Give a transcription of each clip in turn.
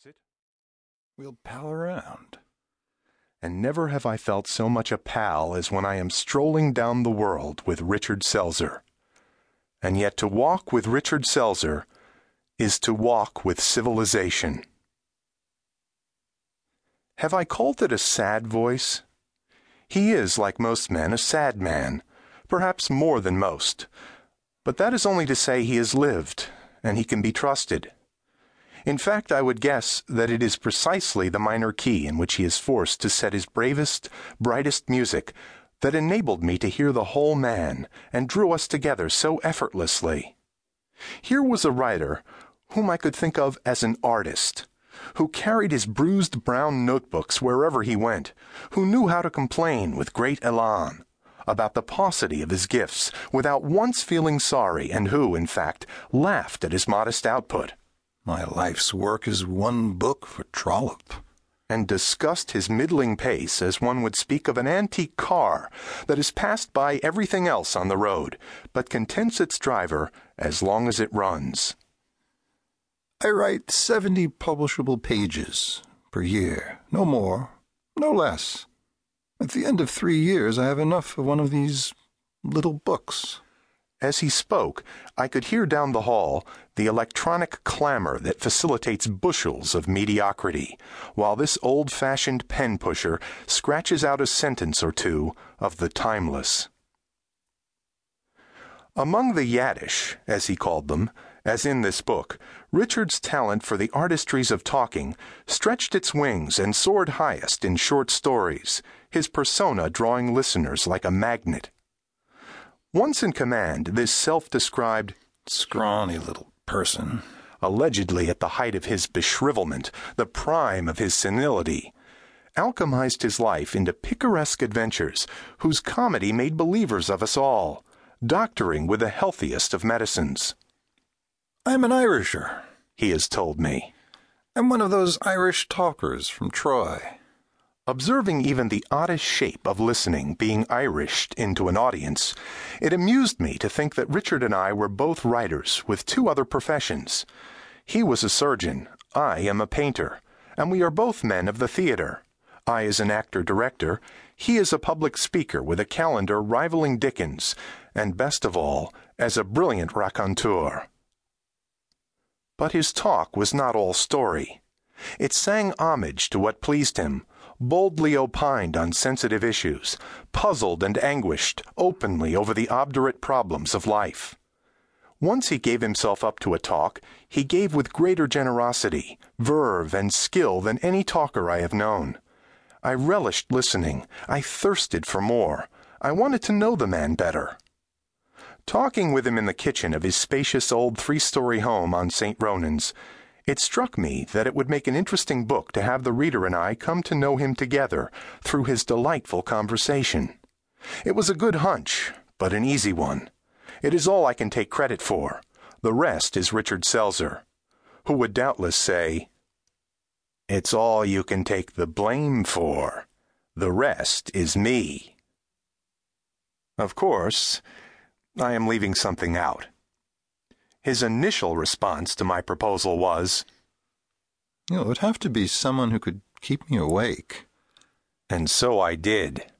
Sit. We'll pal around. And never have I felt so much a pal as when I am strolling down the world with Richard Selzer. And yet to walk with Richard Selzer is to walk with civilization. Have I called it a sad voice? He is, like most men, a sad man, perhaps more than most. But that is only to say he has lived, and he can be trusted. In fact, I would guess that it is precisely the minor key in which he is forced to set his bravest, brightest music that enabled me to hear the whole man and drew us together so effortlessly. Here was a writer whom I could think of as an artist, who carried his bruised brown notebooks wherever he went, who knew how to complain with great elan about the paucity of his gifts without once feeling sorry, and who, in fact, laughed at his modest output. My life's work is one book for Trollope. And discussed his middling pace as one would speak of an antique car that has passed by everything else on the road, but contents its driver as long as it runs. I write 70 publishable pages per year, no more, no less. At the end of three years, I have enough of one of these little books. As he spoke, I could hear down the hall the electronic clamor that facilitates bushels of mediocrity, while this old fashioned pen pusher scratches out a sentence or two of the timeless. Among the Yaddish, as he called them, as in this book, Richard's talent for the artistries of talking stretched its wings and soared highest in short stories, his persona drawing listeners like a magnet. Once in command, this self described scrawny little person, allegedly at the height of his beshrivelment, the prime of his senility, alchemized his life into picaresque adventures whose comedy made believers of us all, doctoring with the healthiest of medicines. I'm an Irisher, he has told me. I'm one of those Irish talkers from Troy. Observing even the oddest shape of listening being Irished into an audience, it amused me to think that Richard and I were both writers with two other professions. He was a surgeon, I am a painter, and we are both men of the theater. I as an actor director, he as a public speaker with a calendar rivaling Dickens, and best of all, as a brilliant raconteur. But his talk was not all story. It sang homage to what pleased him boldly opined on sensitive issues, puzzled and anguished openly over the obdurate problems of life. Once he gave himself up to a talk, he gave with greater generosity, verve, and skill than any talker I have known. I relished listening. I thirsted for more. I wanted to know the man better. Talking with him in the kitchen of his spacious old three story home on St. Ronan's, it struck me that it would make an interesting book to have the reader and I come to know him together through his delightful conversation. It was a good hunch, but an easy one. It is all I can take credit for. The rest is Richard Selzer, who would doubtless say, It's all you can take the blame for. The rest is me. Of course, I am leaving something out. His initial response to my proposal was, It would have to be someone who could keep me awake. And so I did.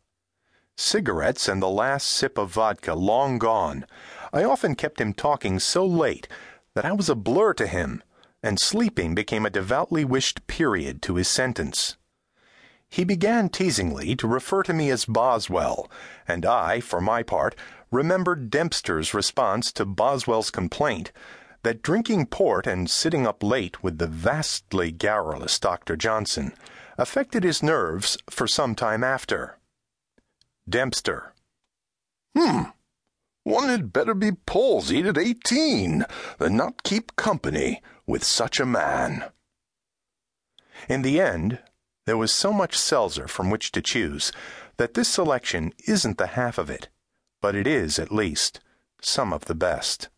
Cigarettes and the last sip of vodka long gone, I often kept him talking so late that I was a blur to him, and sleeping became a devoutly wished period to his sentence. He began teasingly to refer to me as Boswell, and I, for my part, remembered Dempster's response to Boswell's complaint that drinking port and sitting up late with the vastly garrulous Dr. Johnson affected his nerves for some time after. Dempster. Hmm. One had better be palsied at eighteen than not keep company with such a man. In the end, there was so much Selzer from which to choose that this selection isn't the half of it, but it is, at least, some of the best.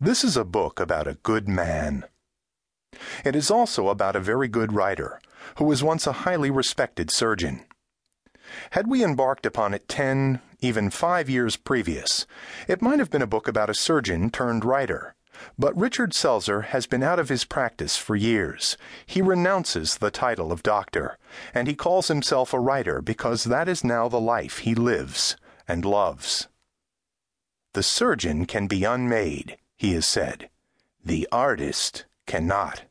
This is a book about a good man. It is also about a very good writer, who was once a highly respected surgeon. Had we embarked upon it ten, even five years previous, it might have been a book about a surgeon turned writer, But Richard Selzer has been out of his practice for years. He renounces the title of doctor, and he calls himself a writer because that is now the life he lives and loves. The surgeon can be unmade, he has said. The artist cannot.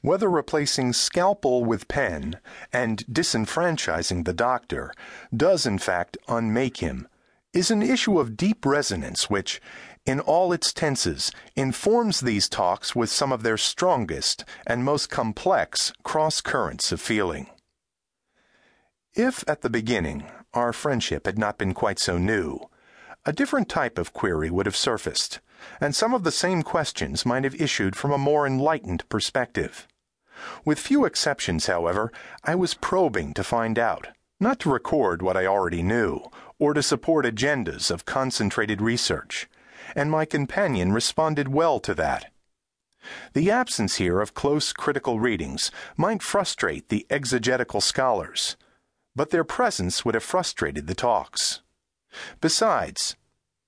Whether replacing scalpel with pen and disenfranchising the doctor does in fact unmake him is an issue of deep resonance which, in all its tenses, informs these talks with some of their strongest and most complex cross currents of feeling. If at the beginning our friendship had not been quite so new, a different type of query would have surfaced, and some of the same questions might have issued from a more enlightened perspective. With few exceptions, however, I was probing to find out, not to record what I already knew, or to support agendas of concentrated research, and my companion responded well to that. The absence here of close critical readings might frustrate the exegetical scholars, but their presence would have frustrated the talks. Besides,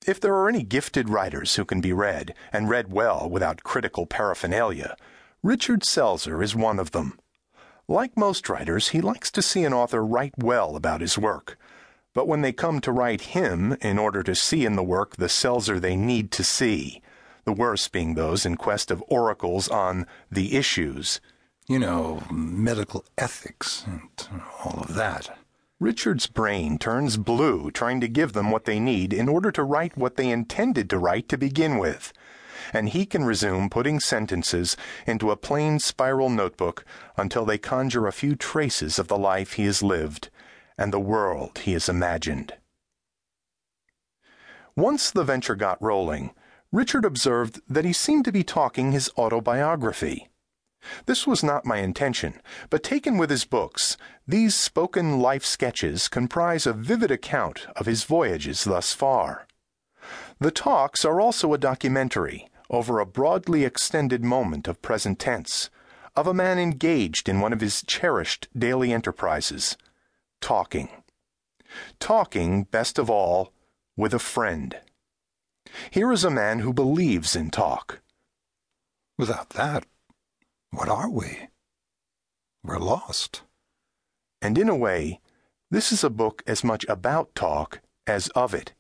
if there are any gifted writers who can be read, and read well without critical paraphernalia, Richard Selzer is one of them. Like most writers, he likes to see an author write well about his work. But when they come to write him in order to see in the work the Selzer they need to see, the worst being those in quest of oracles on the issues, you know, medical ethics and all of that. Richard's brain turns blue trying to give them what they need in order to write what they intended to write to begin with. And he can resume putting sentences into a plain spiral notebook until they conjure a few traces of the life he has lived and the world he has imagined. Once the venture got rolling, Richard observed that he seemed to be talking his autobiography. This was not my intention, but taken with his books, these spoken life sketches comprise a vivid account of his voyages thus far. The talks are also a documentary, over a broadly extended moment of present tense, of a man engaged in one of his cherished daily enterprises talking. Talking, best of all, with a friend. Here is a man who believes in talk. Without that, what are we? We're lost. And in a way, this is a book as much about talk as of it.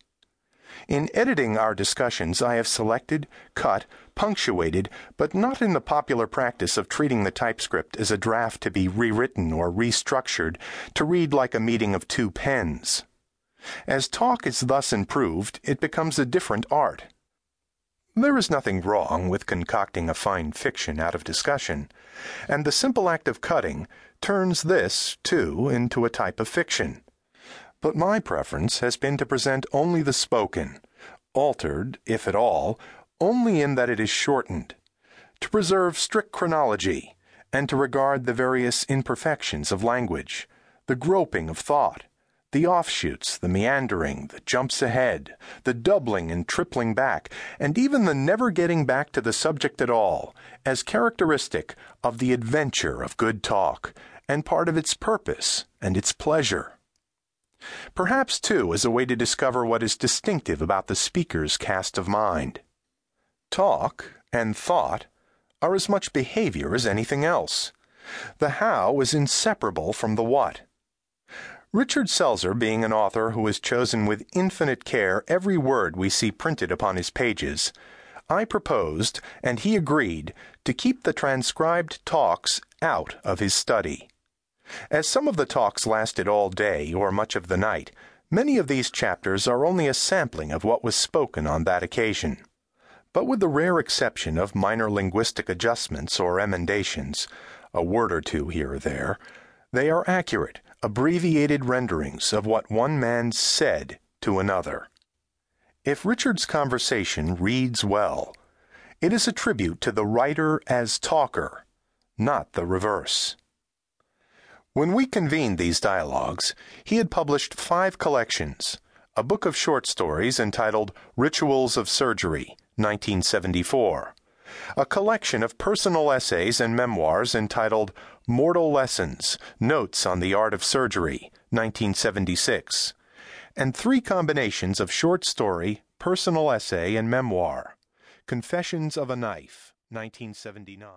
In editing our discussions, I have selected, cut, punctuated, but not in the popular practice of treating the typescript as a draft to be rewritten or restructured to read like a meeting of two pens. As talk is thus improved, it becomes a different art. There is nothing wrong with concocting a fine fiction out of discussion, and the simple act of cutting turns this, too, into a type of fiction but my preference has been to present only the spoken, altered, if at all, only in that it is shortened, to preserve strict chronology, and to regard the various imperfections of language, the groping of thought, the offshoots, the meandering, the jumps ahead, the doubling and tripling back, and even the never getting back to the subject at all, as characteristic of the adventure of good talk, and part of its purpose and its pleasure. Perhaps, too, as a way to discover what is distinctive about the speaker's cast of mind. Talk and thought are as much behavior as anything else. The how is inseparable from the what. Richard Selzer, being an author who has chosen with infinite care every word we see printed upon his pages, I proposed, and he agreed, to keep the transcribed talks out of his study. As some of the talks lasted all day or much of the night, many of these chapters are only a sampling of what was spoken on that occasion. But with the rare exception of minor linguistic adjustments or emendations, a word or two here or there, they are accurate, abbreviated renderings of what one man said to another. If Richard's conversation reads well, it is a tribute to the writer as talker, not the reverse. When we convened these dialogues, he had published five collections a book of short stories entitled Rituals of Surgery, 1974, a collection of personal essays and memoirs entitled Mortal Lessons Notes on the Art of Surgery, 1976, and three combinations of short story, personal essay, and memoir Confessions of a Knife, 1979.